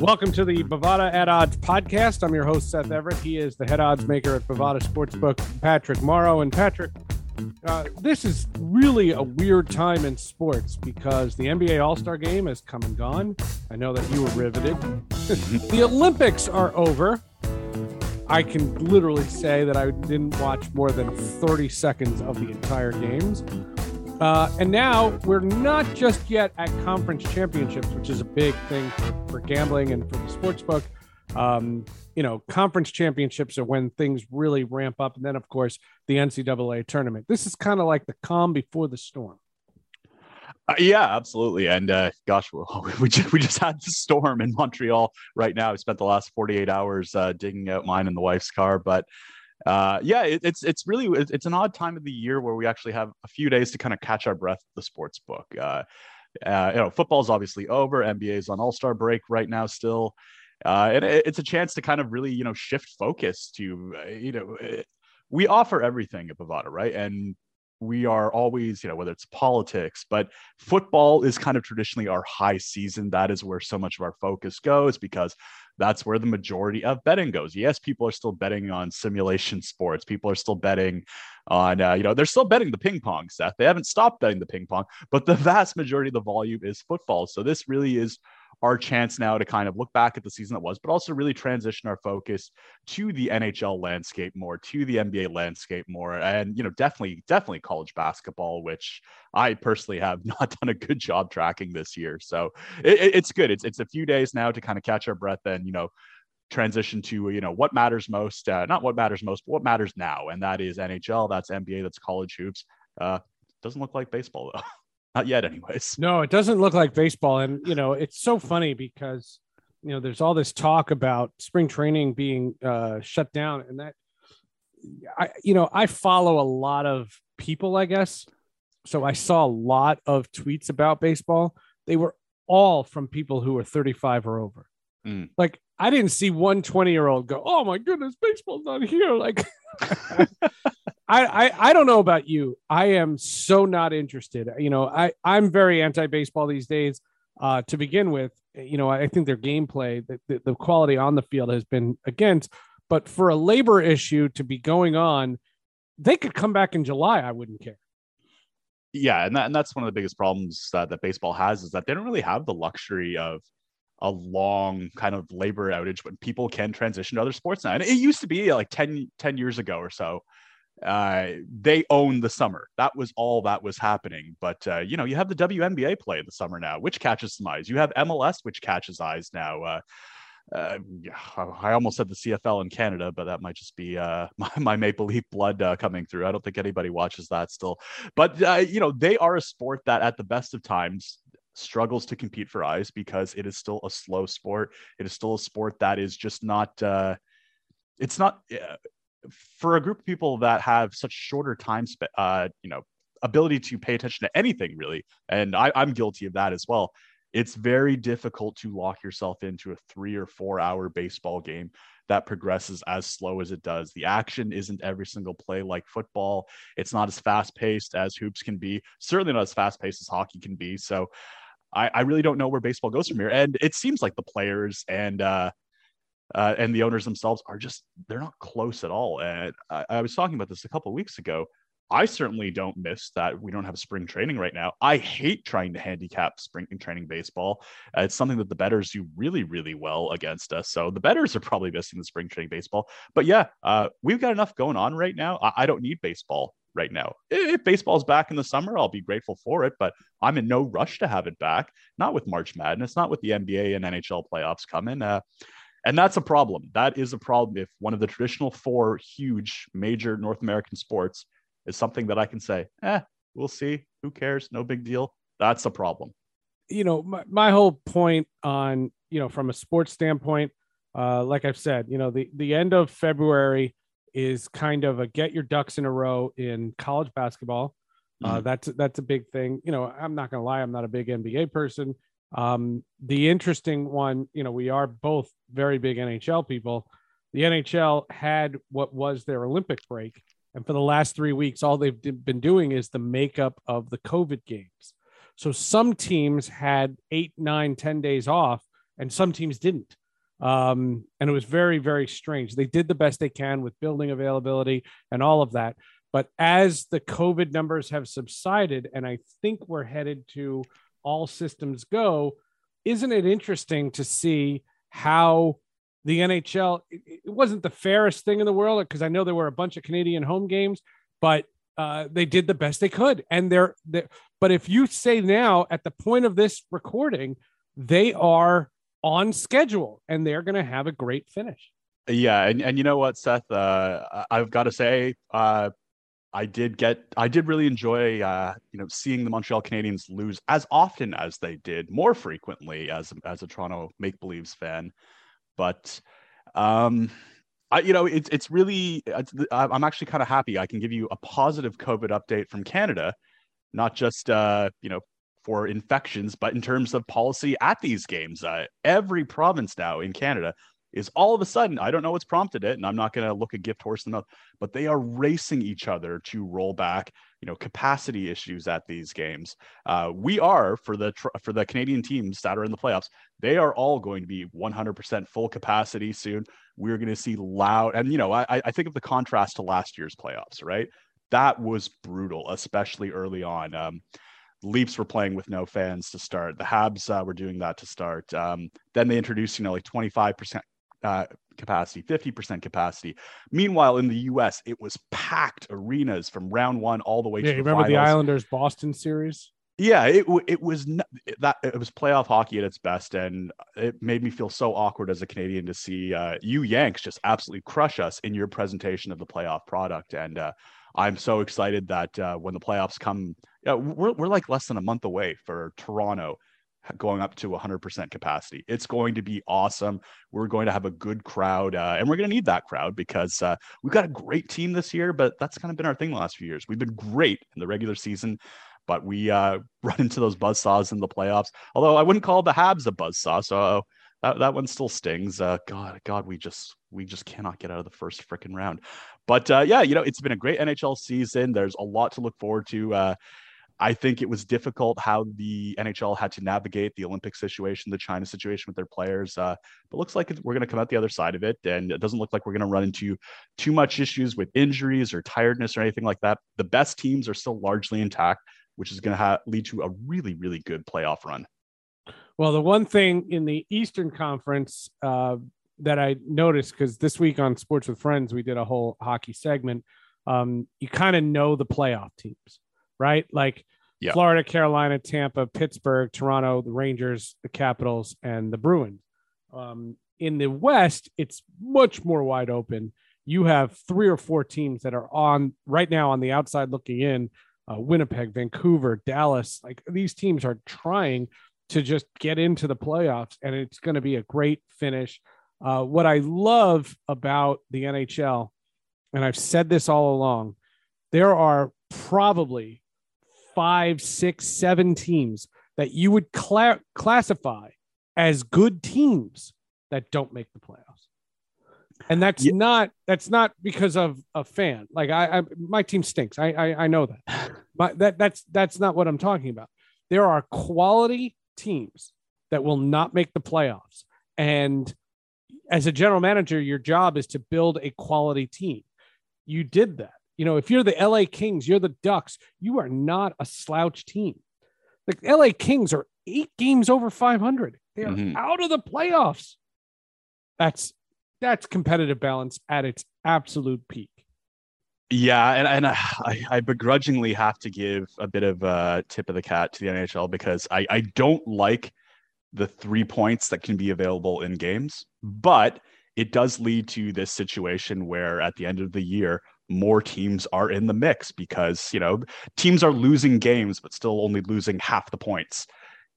Welcome to the Bovada at Odds podcast. I'm your host, Seth Everett. He is the head odds maker at Bovada Sportsbook, Patrick Morrow. And Patrick, uh, this is really a weird time in sports because the NBA All Star game has come and gone. I know that you were riveted. the Olympics are over. I can literally say that I didn't watch more than 30 seconds of the entire games. Uh, and now we're not just yet at conference championships, which is a big thing for gambling and for the sports book. Um, you know, conference championships are when things really ramp up. And then, of course, the NCAA tournament. This is kind of like the calm before the storm. Uh, yeah, absolutely. And uh, gosh, we just, we just had the storm in Montreal right now. We spent the last 48 hours uh, digging out mine and the wife's car. But uh, yeah, it, it's it's really it's an odd time of the year where we actually have a few days to kind of catch our breath. The sports book, uh, uh, you know, football's obviously over. NBA's on All Star break right now still, uh, and it, it's a chance to kind of really you know shift focus to uh, you know eh, we offer everything at Bovada, right? And we are always, you know, whether it's politics, but football is kind of traditionally our high season. That is where so much of our focus goes because that's where the majority of betting goes. Yes, people are still betting on simulation sports. People are still betting on, uh, you know, they're still betting the ping pong, Seth. They haven't stopped betting the ping pong, but the vast majority of the volume is football. So this really is our chance now to kind of look back at the season that was, but also really transition our focus to the NHL landscape more, to the NBA landscape more, and you know, definitely, definitely college basketball, which I personally have not done a good job tracking this year. So it, it's good. It's it's a few days now to kind of catch our breath and you know transition to you know what matters most uh, not what matters most but what matters now and that is nhl that's nba that's college hoops uh doesn't look like baseball though Not yet, anyways. No, it doesn't look like baseball. And, you know, it's so funny because, you know, there's all this talk about spring training being uh, shut down. And that, I, you know, I follow a lot of people, I guess. So I saw a lot of tweets about baseball. They were all from people who were 35 or over. Mm. Like, I didn't see one 20 year old go, Oh my goodness, baseball's not here. Like, I, I I don't know about you. I am so not interested. You know, I I'm very anti baseball these days. Uh, to begin with, you know, I think their gameplay, the, the, the quality on the field has been against. But for a labor issue to be going on, they could come back in July. I wouldn't care. Yeah, and that, and that's one of the biggest problems that, that baseball has is that they don't really have the luxury of a long kind of labor outage when people can transition to other sports now. And it used to be like 10, 10 years ago or so uh, they own the summer. That was all that was happening. But uh, you know, you have the WNBA play in the summer now, which catches some eyes. You have MLS, which catches eyes now. Uh, uh, I almost said the CFL in Canada, but that might just be uh, my, my, Maple Leaf blood uh, coming through. I don't think anybody watches that still. But uh, you know, they are a sport that, at the best of times, struggles to compete for eyes because it is still a slow sport. It is still a sport that is just not. Uh, it's not uh, for a group of people that have such shorter time sp- uh, you know ability to pay attention to anything really and I, i'm guilty of that as well it's very difficult to lock yourself into a three or four hour baseball game that progresses as slow as it does. The action isn't every single play like football. It's not as fast paced as hoops can be, certainly not as fast paced as hockey can be. So I, I, really don't know where baseball goes from here. And it seems like the players and uh, uh, and the owners themselves are just they're not close at all. And I, I was talking about this a couple weeks ago. I certainly don't miss that we don't have spring training right now. I hate trying to handicap spring training baseball. Uh, it's something that the betters do really, really well against us. So the betters are probably missing the spring training baseball. But yeah, uh, we've got enough going on right now. I, I don't need baseball right now. If baseball's back in the summer, I'll be grateful for it, but I'm in no rush to have it back. Not with March Madness, not with the NBA and NHL playoffs coming. Uh, and that's a problem. That is a problem if one of the traditional four huge major North American sports is something that I can say, eh, we'll see. Who cares? No big deal. That's a problem. You know, my, my whole point on, you know, from a sports standpoint, uh, like I've said, you know, the, the end of February is kind of a get your ducks in a row in college basketball. Uh, mm-hmm. that's that's a big thing. You know, I'm not gonna lie, I'm not a big NBA person. Um, the interesting one, you know, we are both very big NHL people. The NHL had what was their Olympic break. And for the last three weeks, all they've been doing is the makeup of the COVID games. So some teams had eight, nine, ten days off and some teams didn't. Um, and it was very, very strange. They did the best they can with building availability and all of that. But as the COVID numbers have subsided, and I think we're headed to all systems go, isn't it interesting to see how the NHL, it, wasn't the fairest thing in the world because I know there were a bunch of Canadian home games, but uh, they did the best they could. And they're, they're, but if you say now at the point of this recording, they are on schedule and they're going to have a great finish. Yeah. And, and you know what, Seth, uh, I've got to say, uh, I did get I did really enjoy uh, you know seeing the Montreal Canadiens lose as often as they did, more frequently as as a Toronto Make Believes fan. But um, I you know it's it's really it's, I'm actually kind of happy I can give you a positive COVID update from Canada, not just uh, you know for infections, but in terms of policy at these games. Uh, every province now in Canada is all of a sudden, I don't know what's prompted it, and I'm not going to look a gift horse in the mouth, but they are racing each other to roll back, you know, capacity issues at these games. Uh, we are for the for the Canadian teams that are in the playoffs, they are all going to be 100% full capacity soon. We're going to see loud, and you know, I, I think of the contrast to last year's playoffs, right? That was brutal, especially early on. Um, Leafs were playing with no fans to start. The Habs uh, were doing that to start. Um, then they introduced, you know, like 25% uh, capacity, 50% capacity. Meanwhile, in the US, it was packed arenas from round one all the way yeah, to the remember finals. the Islanders Boston series? Yeah, it it was that it was playoff hockey at its best, and it made me feel so awkward as a Canadian to see uh, you Yanks just absolutely crush us in your presentation of the playoff product. And uh, I'm so excited that uh, when the playoffs come, we're we're like less than a month away for Toronto going up to 100% capacity. It's going to be awesome. We're going to have a good crowd, uh, and we're going to need that crowd because uh, we've got a great team this year. But that's kind of been our thing the last few years. We've been great in the regular season, but we uh, run into those buzz saws in the playoffs. Although I wouldn't call the Habs a buzz saw, so that, that one still stings. Uh, God, God, we just we just cannot get out of the first freaking round. But uh, yeah, you know, it's been a great NHL season. There's a lot to look forward to. Uh, I think it was difficult how the NHL had to navigate the Olympic situation, the China situation with their players. Uh, but looks like we're going to come out the other side of it, and it doesn't look like we're going to run into too much issues with injuries or tiredness or anything like that. The best teams are still largely intact, which is going to ha- lead to a really, really good playoff run. Well, the one thing in the Eastern Conference uh, that I noticed because this week on Sports with Friends we did a whole hockey segment. Um, you kind of know the playoff teams right? Like yeah. Florida, Carolina, Tampa, Pittsburgh, Toronto, the Rangers, the Capitals, and the Bruins. Um, in the West, it's much more wide open. You have three or four teams that are on right now on the outside looking in uh, Winnipeg, Vancouver, Dallas. Like these teams are trying to just get into the playoffs, and it's going to be a great finish. Uh, what I love about the NHL, and I've said this all along, there are probably five, six, seven teams that you would cla- classify as good teams that don't make the playoffs. And that's yeah. not that's not because of a fan. Like I, I my team stinks. I, I I know that. But that that's that's not what I'm talking about. There are quality teams that will not make the playoffs. And as a general manager, your job is to build a quality team. You did that. You know, if you're the LA Kings, you're the Ducks, you are not a slouch team. The LA Kings are eight games over 500. They are mm-hmm. out of the playoffs. That's that's competitive balance at its absolute peak. Yeah, and, and uh, I, I begrudgingly have to give a bit of a tip of the cat to the NHL because I, I don't like the three points that can be available in games, but it does lead to this situation where at the end of the year, more teams are in the mix because you know teams are losing games but still only losing half the points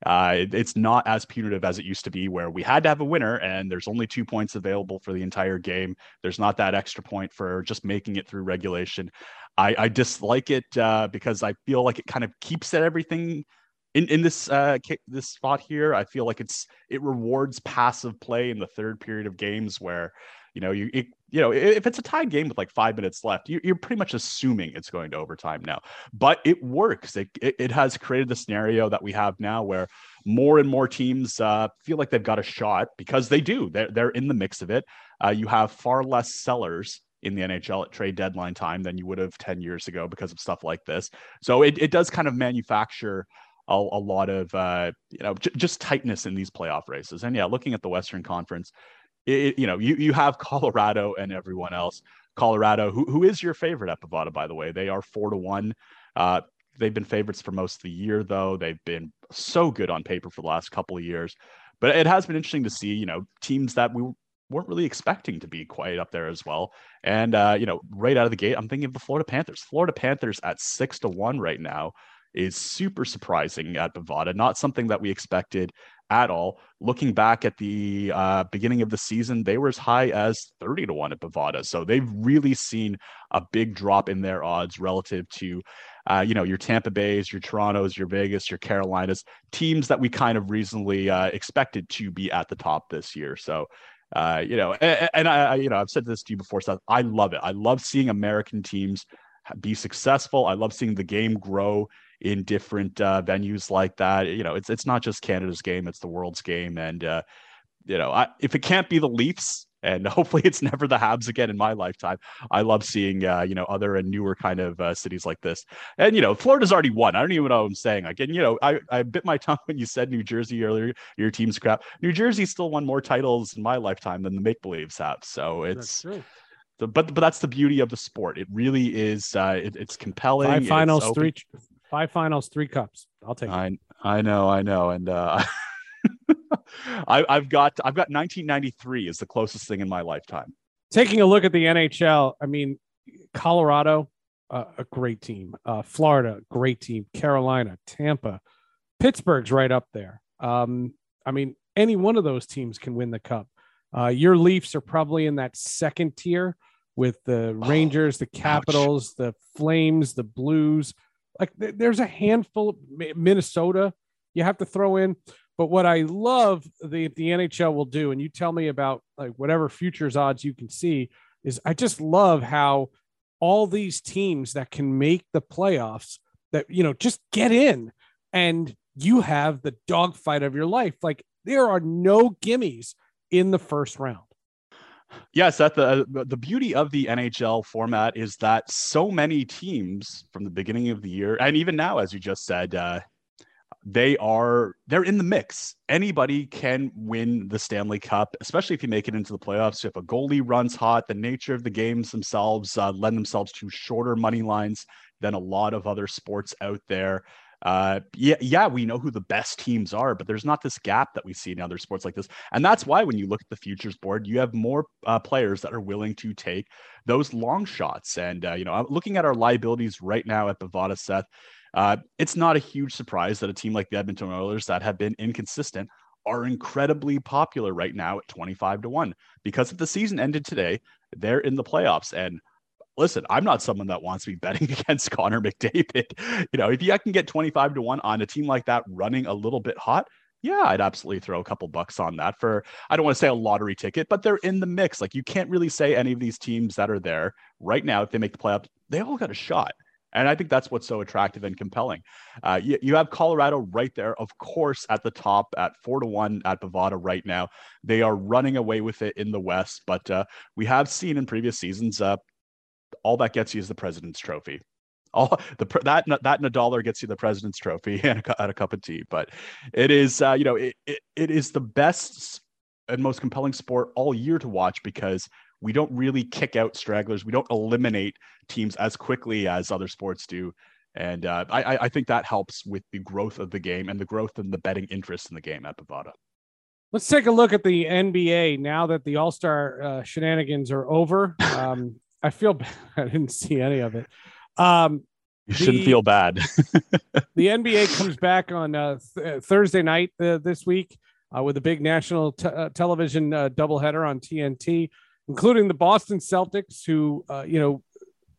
uh, it, it's not as punitive as it used to be where we had to have a winner and there's only two points available for the entire game. There's not that extra point for just making it through regulation. I, I dislike it uh, because i feel like it kind of keeps at everything in, in this uh, this spot here. I feel like it's it rewards passive play in the third period of games where you know, you it, you know, if it's a tied game with like five minutes left, you're pretty much assuming it's going to overtime now. But it works. It, it, has created the scenario that we have now where more and more teams uh, feel like they've got a shot because they do. They're, they're in the mix of it. Uh, you have far less sellers in the NHL at trade deadline time than you would have 10 years ago because of stuff like this. So it, it does kind of manufacture a, a lot of, uh, you know, j- just tightness in these playoff races. And yeah, looking at the Western Conference, it, you know, you, you have Colorado and everyone else. Colorado, who, who is your favorite at Bovada, by the way? They are four to one. Uh, they've been favorites for most of the year, though. They've been so good on paper for the last couple of years. But it has been interesting to see, you know, teams that we weren't really expecting to be quite up there as well. And uh, you know, right out of the gate, I'm thinking of the Florida Panthers. Florida Panthers at six to one right now is super surprising at Bovada. Not something that we expected at all. Looking back at the uh, beginning of the season, they were as high as 30 to 1 at Bovada. So they've really seen a big drop in their odds relative to, uh, you know, your Tampa Bays, your Torontos, your Vegas, your Carolinas, teams that we kind of reasonably uh, expected to be at the top this year. So, uh, you know, and, and I, you know, I've said this to you before, Seth. I love it. I love seeing American teams be successful. I love seeing the game grow in different uh, venues like that. You know, it's it's not just Canada's game; it's the world's game. And uh, you know, I, if it can't be the Leafs, and hopefully it's never the Habs again in my lifetime. I love seeing uh, you know other and newer kind of uh, cities like this. And you know, Florida's already won. I don't even know what I'm saying. Again, you know, I, I bit my tongue when you said New Jersey earlier. Your team's crap. New Jersey still won more titles in my lifetime than the Make Believes have. So it's. But but that's the beauty of the sport. It really is. Uh, it, it's compelling. Five finals, three Five finals, three cups. I'll take. I I know, I know, and uh, I, I've got I've got 1993 is the closest thing in my lifetime. Taking a look at the NHL, I mean, Colorado, uh, a great team. Uh, Florida, great team. Carolina, Tampa, Pittsburgh's right up there. Um, I mean, any one of those teams can win the cup. Uh, your Leafs are probably in that second tier with the oh, Rangers, the Capitals, the Flames, the Blues, like there's a handful Minnesota you have to throw in. But what I love the the NHL will do, and you tell me about like whatever futures odds you can see, is I just love how all these teams that can make the playoffs that you know just get in and you have the dogfight of your life. Like there are no gimmies in the first round. Yes, that the the beauty of the NHL format is that so many teams from the beginning of the year, and even now, as you just said, uh, they are they're in the mix. Anybody can win the Stanley Cup, especially if you make it into the playoffs. If a goalie runs hot, the nature of the games themselves uh, lend themselves to shorter money lines than a lot of other sports out there uh, yeah, yeah, we know who the best teams are, but there's not this gap that we see in other sports like this. And that's why when you look at the futures board, you have more uh, players that are willing to take those long shots. And, uh, you know, I'm looking at our liabilities right now at Bovada, Seth. Uh, it's not a huge surprise that a team like the Edmonton Oilers that have been inconsistent are incredibly popular right now at 25 to 1 because if the season ended today, they're in the playoffs. And listen, I'm not someone that wants to be betting against Connor McDavid. You know, if you can get 25 to 1 on a team like that running a little bit hot, yeah, I'd absolutely throw a couple bucks on that for I don't want to say a lottery ticket, but they're in the mix. Like you can't really say any of these teams that are there right now, if they make the playoffs, they all got a shot. And I think that's what's so attractive and compelling. Uh, you, you, have Colorado right there, of course, at the top at four to one at Bovada right now. They are running away with it in the West, but uh, we have seen in previous seasons uh, all that gets you is the president's trophy. All the that that in a dollar gets you the president's trophy and a, and a cup of tea. But it is uh, you know it, it, it is the best and most compelling sport all year to watch because we don't really kick out stragglers. We don't eliminate teams as quickly as other sports do. And uh, I, I think that helps with the growth of the game and the growth in the betting interest in the game at Bovada. Let's take a look at the NBA now that the All Star uh, shenanigans are over. Um, I feel bad. I didn't see any of it. Um, you shouldn't the, feel bad. the NBA comes back on uh, th- uh, Thursday night uh, this week uh, with a big national t- uh, television uh, doubleheader on TNT, including the Boston Celtics, who you know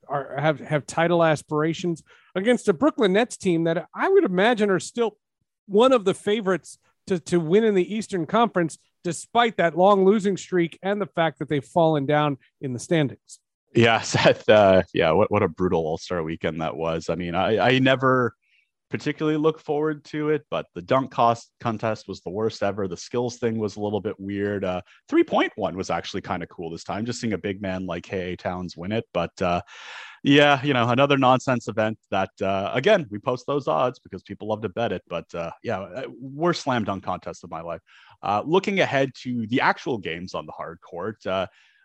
are have have title aspirations against a Brooklyn Nets team that I would imagine are still one of the favorites to to win in the Eastern Conference despite that long losing streak and the fact that they've fallen down in the standings. Yeah, Seth. Uh, yeah, what what a brutal All Star weekend that was. I mean, I I never particularly look forward to it, but the dunk cost contest was the worst ever. The skills thing was a little bit weird. Uh, three point one was actually kind of cool this time, just seeing a big man like K.A. Towns win it. But uh, yeah, you know, another nonsense event that uh, again we post those odds because people love to bet it. But uh, yeah, uh, worst slam dunk contest of my life. Uh, looking ahead to the actual games on the hard court.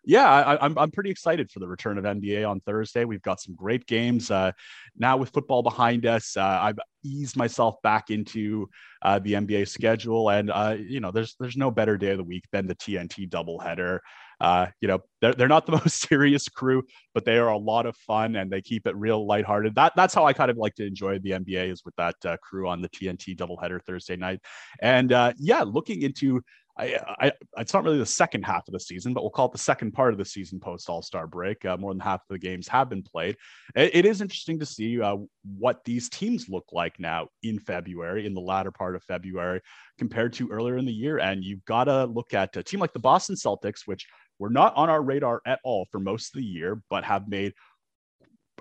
Uh, yeah, I, am I'm, I'm pretty excited for the return of NBA on Thursday. We've got some great games uh, now with football behind us. Uh, I've eased myself back into uh, the NBA schedule, and uh, you know, there's there's no better day of the week than the TNT doubleheader. Uh, you know, they're, they're not the most serious crew, but they are a lot of fun and they keep it real lighthearted. That that's how I kind of like to enjoy the NBA is with that uh, crew on the TNT doubleheader Thursday night. And yeah, looking into I, I, it's not really the second half of the season, but we'll call it the second part of the season post All Star break. Uh, more than half of the games have been played. it, it is interesting to see uh, what these teams look like now in February, in the latter part of February, compared to earlier in the year. And you've got to look at a team like the Boston Celtics, which were not on our radar at all for most of the year, but have made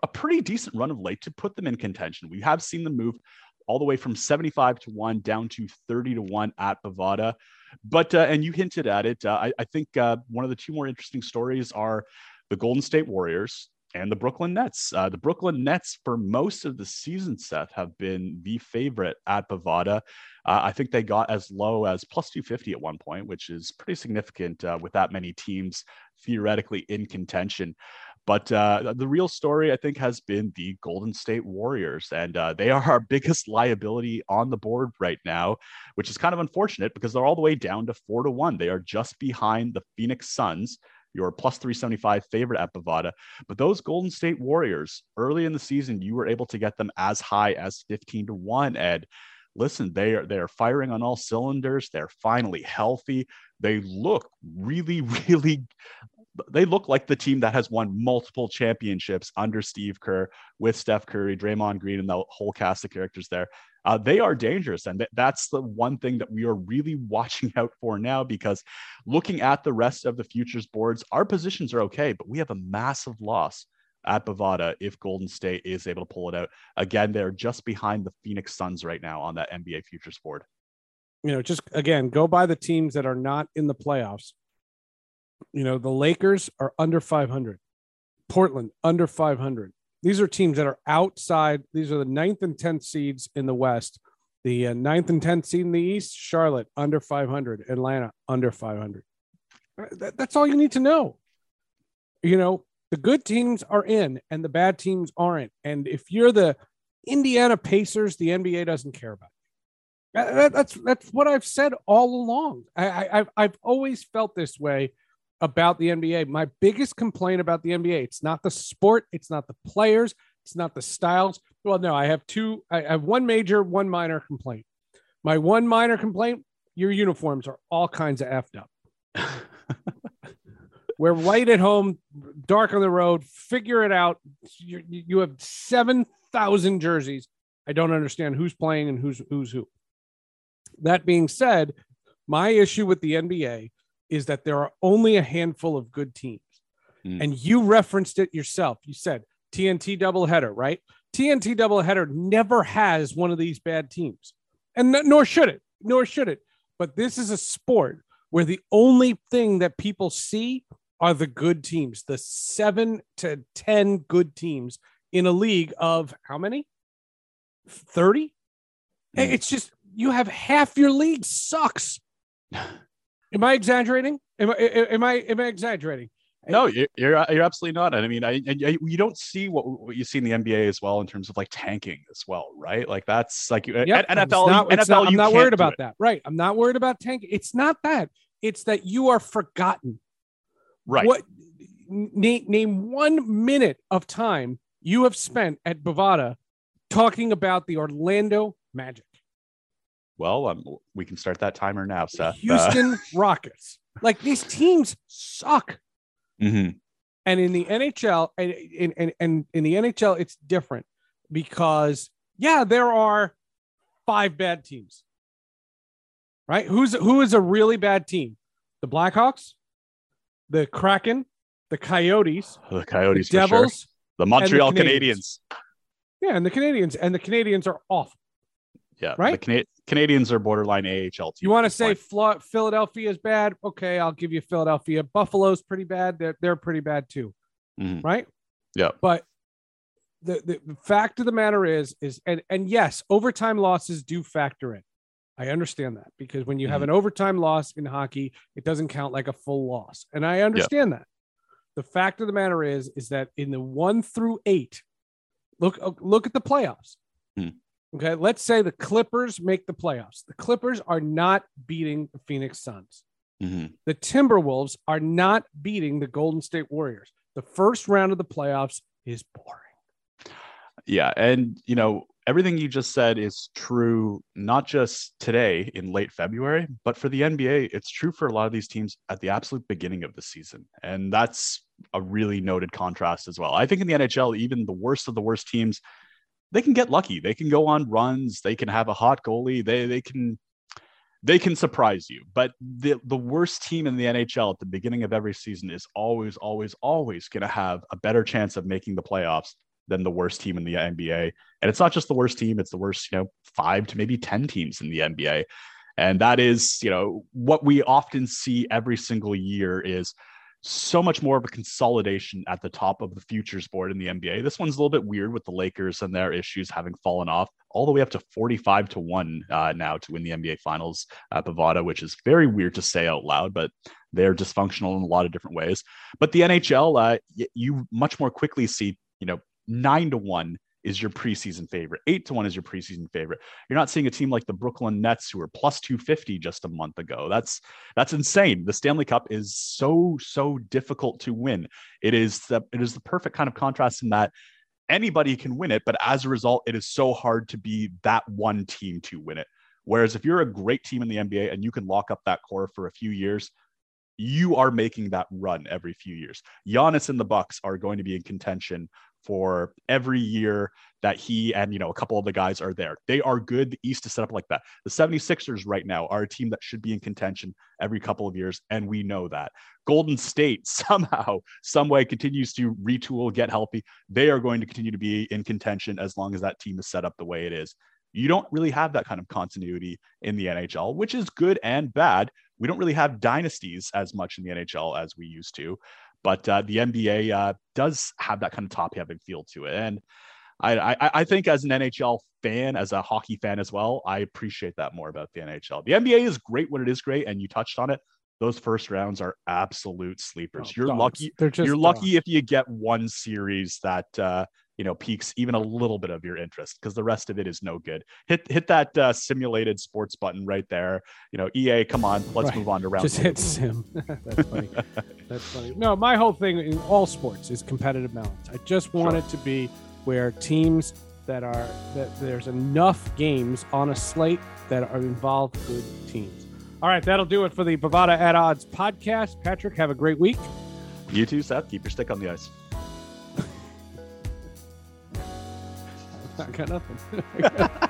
a pretty decent run of late to put them in contention. We have seen them move all the way from 75 to 1 down to 30 to 1 at Bovada. But, uh, and you hinted at it, uh, I, I, think uh, one of the two more interesting stories are the Golden State Warriors and the Brooklyn Nets. Uh, the Brooklyn Nets, for most of the season, Seth, have been the favorite at Bovada. Uh, I think they got as low as plus 250 at one point, which is pretty significant uh, with that many teams theoretically in contention. But uh, the real story, I think, has been the Golden State Warriors. And uh, they are our biggest liability on the board right now, which is kind of unfortunate because they're all the way down to four to one. They are just behind the Phoenix Suns, your plus 375 favorite at Bovada. But those Golden State Warriors, early in the season, you were able to get them as high as 15 to one, Ed listen, they are they're firing on all cylinders. They're finally healthy. They look really, really they look like the team that has won multiple championships under Steve Kerr with Steph Curry, Draymond Green, and the whole cast of characters there. Uh, they are dangerous. And that's the one thing that we are really watching out for now because looking at the rest of the futures boards, our positions are okay, but we have a massive loss at Bovada if Golden State is able to pull it out. Again, they're just behind the Phoenix Suns right now on that NBA futures board. You know, just again, go by the teams that are not in the playoffs you know, the Lakers are under 500, Portland under 500. These are teams that are outside. These are the ninth and 10th seeds in the West. The uh, ninth and 10th seed in the East, Charlotte under 500, Atlanta under 500. Uh, that, that's all you need to know. You know, the good teams are in and the bad teams aren't. And if you're the Indiana Pacers, the NBA doesn't care about. That, that's that's what I've said all along. I, I I've, I've always felt this way about the NBA. My biggest complaint about the NBA, it's not the sport, it's not the players, it's not the styles. Well, no, I have two, I have one major, one minor complaint. My one minor complaint, your uniforms are all kinds of effed up. We're white at home, dark on the road. Figure it out. You, you have 7,000 jerseys. I don't understand who's playing and who's who's who. That being said, my issue with the NBA is that there are only a handful of good teams. Mm. And you referenced it yourself. You said TNT doubleheader, right? TNT doubleheader never has one of these bad teams. And nor should it, nor should it. But this is a sport where the only thing that people see are the good teams, the seven to 10 good teams in a league of how many? 30? Mm. It's just, you have half your league sucks. Am I exaggerating? Am I am I am I exaggerating? No, you're you're, you're absolutely not. And I mean, I, I, you don't see what what you see in the NBA as well in terms of like tanking as well, right? Like that's like yep. NFL. Not, NFL, not, I'm not worried about that. Right. I'm not worried about tanking. It's not that. It's that you are forgotten. Right. What? Name name one minute of time you have spent at Bovada talking about the Orlando Magic. Well, um, we can start that timer now, Seth. Uh, Houston uh, Rockets. Like these teams suck. Mm-hmm. And in the NHL, and in, and, and in the NHL, it's different because yeah, there are five bad teams. Right? Who's who is a really bad team? the Blackhawks, the Kraken, the Coyotes, The Coyotes, the for sure. Devils. The Montreal Canadiens. Canadiens. Yeah, and the Canadians. And the Canadians are awful. Yeah, Right? The Canadians are borderline AHL team. You want to say. Phila- Philadelphia is bad? Okay, I'll give you Philadelphia. Buffalo's pretty bad. They're, they're pretty bad too. Mhm. right? Yeah. But the, the fact of the matter is is and and yes, overtime losses do factor in. I understand that because when you have Mhm. an overtime loss in hockey, it doesn't count like a full loss, and I understand that. The fact of the matter is is that in the one through eight, look look at the playoffs. Hmm. Okay, let's say the Clippers make the playoffs. The Clippers are not beating the Phoenix Suns Mhm. the Timberwolves are not beating the Golden State Warriors. The first round of the playoffs is boring. Yeah, and you know everything you just said is true, not just today in late February, but for the NBA, it's true for a lot of these teams at the absolute beginning of the season, and that's a really noted contrast as well. I think in the NHL, even the worst of the worst teams, they can get lucky. They can go on runs. They can have a hot goalie. They they can they can surprise you. But the the worst team in the NHL at the beginning of every season is always, always, always going to have a better chance of making the playoffs than the worst team in the NBA. And it's not just the worst team; it's the worst, you know, five to maybe ten teams in the NBA. And that is, you know, what we often see every single year is so much more of a consolidation at the top of the futures board in the NBA. This one's a little bit weird with the Lakers and their issues having fallen off all the way up to 45 to 1 uh, now to win the NBA Finals at Bovada, which is very weird to say out loud, but they're dysfunctional in a lot of different ways. But the NHL, uh, y- you much more quickly see, you know, nine to one is your preseason favorite. Eight to one is your preseason favorite. You're not seeing a team like the Brooklyn Nets who were plus 250 just a month ago. That's that's insane. The Stanley Cup is so so difficult to win. It is the it is the perfect kind of contrast in that anybody can win it, but as a result, it is so hard to be that one team to win it. Whereas if you're a great team in the NBA and you can lock up that core for a few years, you are making that run every few years. Giannis and the Bucks are going to be in contention for every year that he and you know a couple of the guys are there. They are good. The East is set up like that. The 76ers right now are a team that should be in contention every couple of years, and we know that. Golden State somehow, some way continues to retool, get healthy. They are going to continue to be in contention as long as that team is set up the way it is. You don't really have that kind of continuity in the NHL, which is good and bad. We don't really have dynasties as much in the NHL as we used to, but uh, the NBA uh, does have that kind of top-heavy feel to it. And I, I, I think as an NHL fan, as a hockey fan as well, I appreciate that more about the NHL. The NBA is great when it is great, and you touched on it. Those first rounds are absolute sleepers. Oh, you're dogs. lucky. They're just You're lucky if you get one series that uh, you know piques even a little bit of your interest, because the rest of it is no good. Hit hit that uh, simulated sports button right there. You know, EA, come on, let's Right. move on to round. just two. hit sim. That's funny. That's funny. No, my whole thing in all sports is competitive balance. I just want Sure. it to be where teams that are that there's enough games on a slate that are involved good teams. All right, that'll do it for the Bovada at Odds podcast. Patrick, have a great week. You too, Seth. Keep your stick on the ice. I got nothing.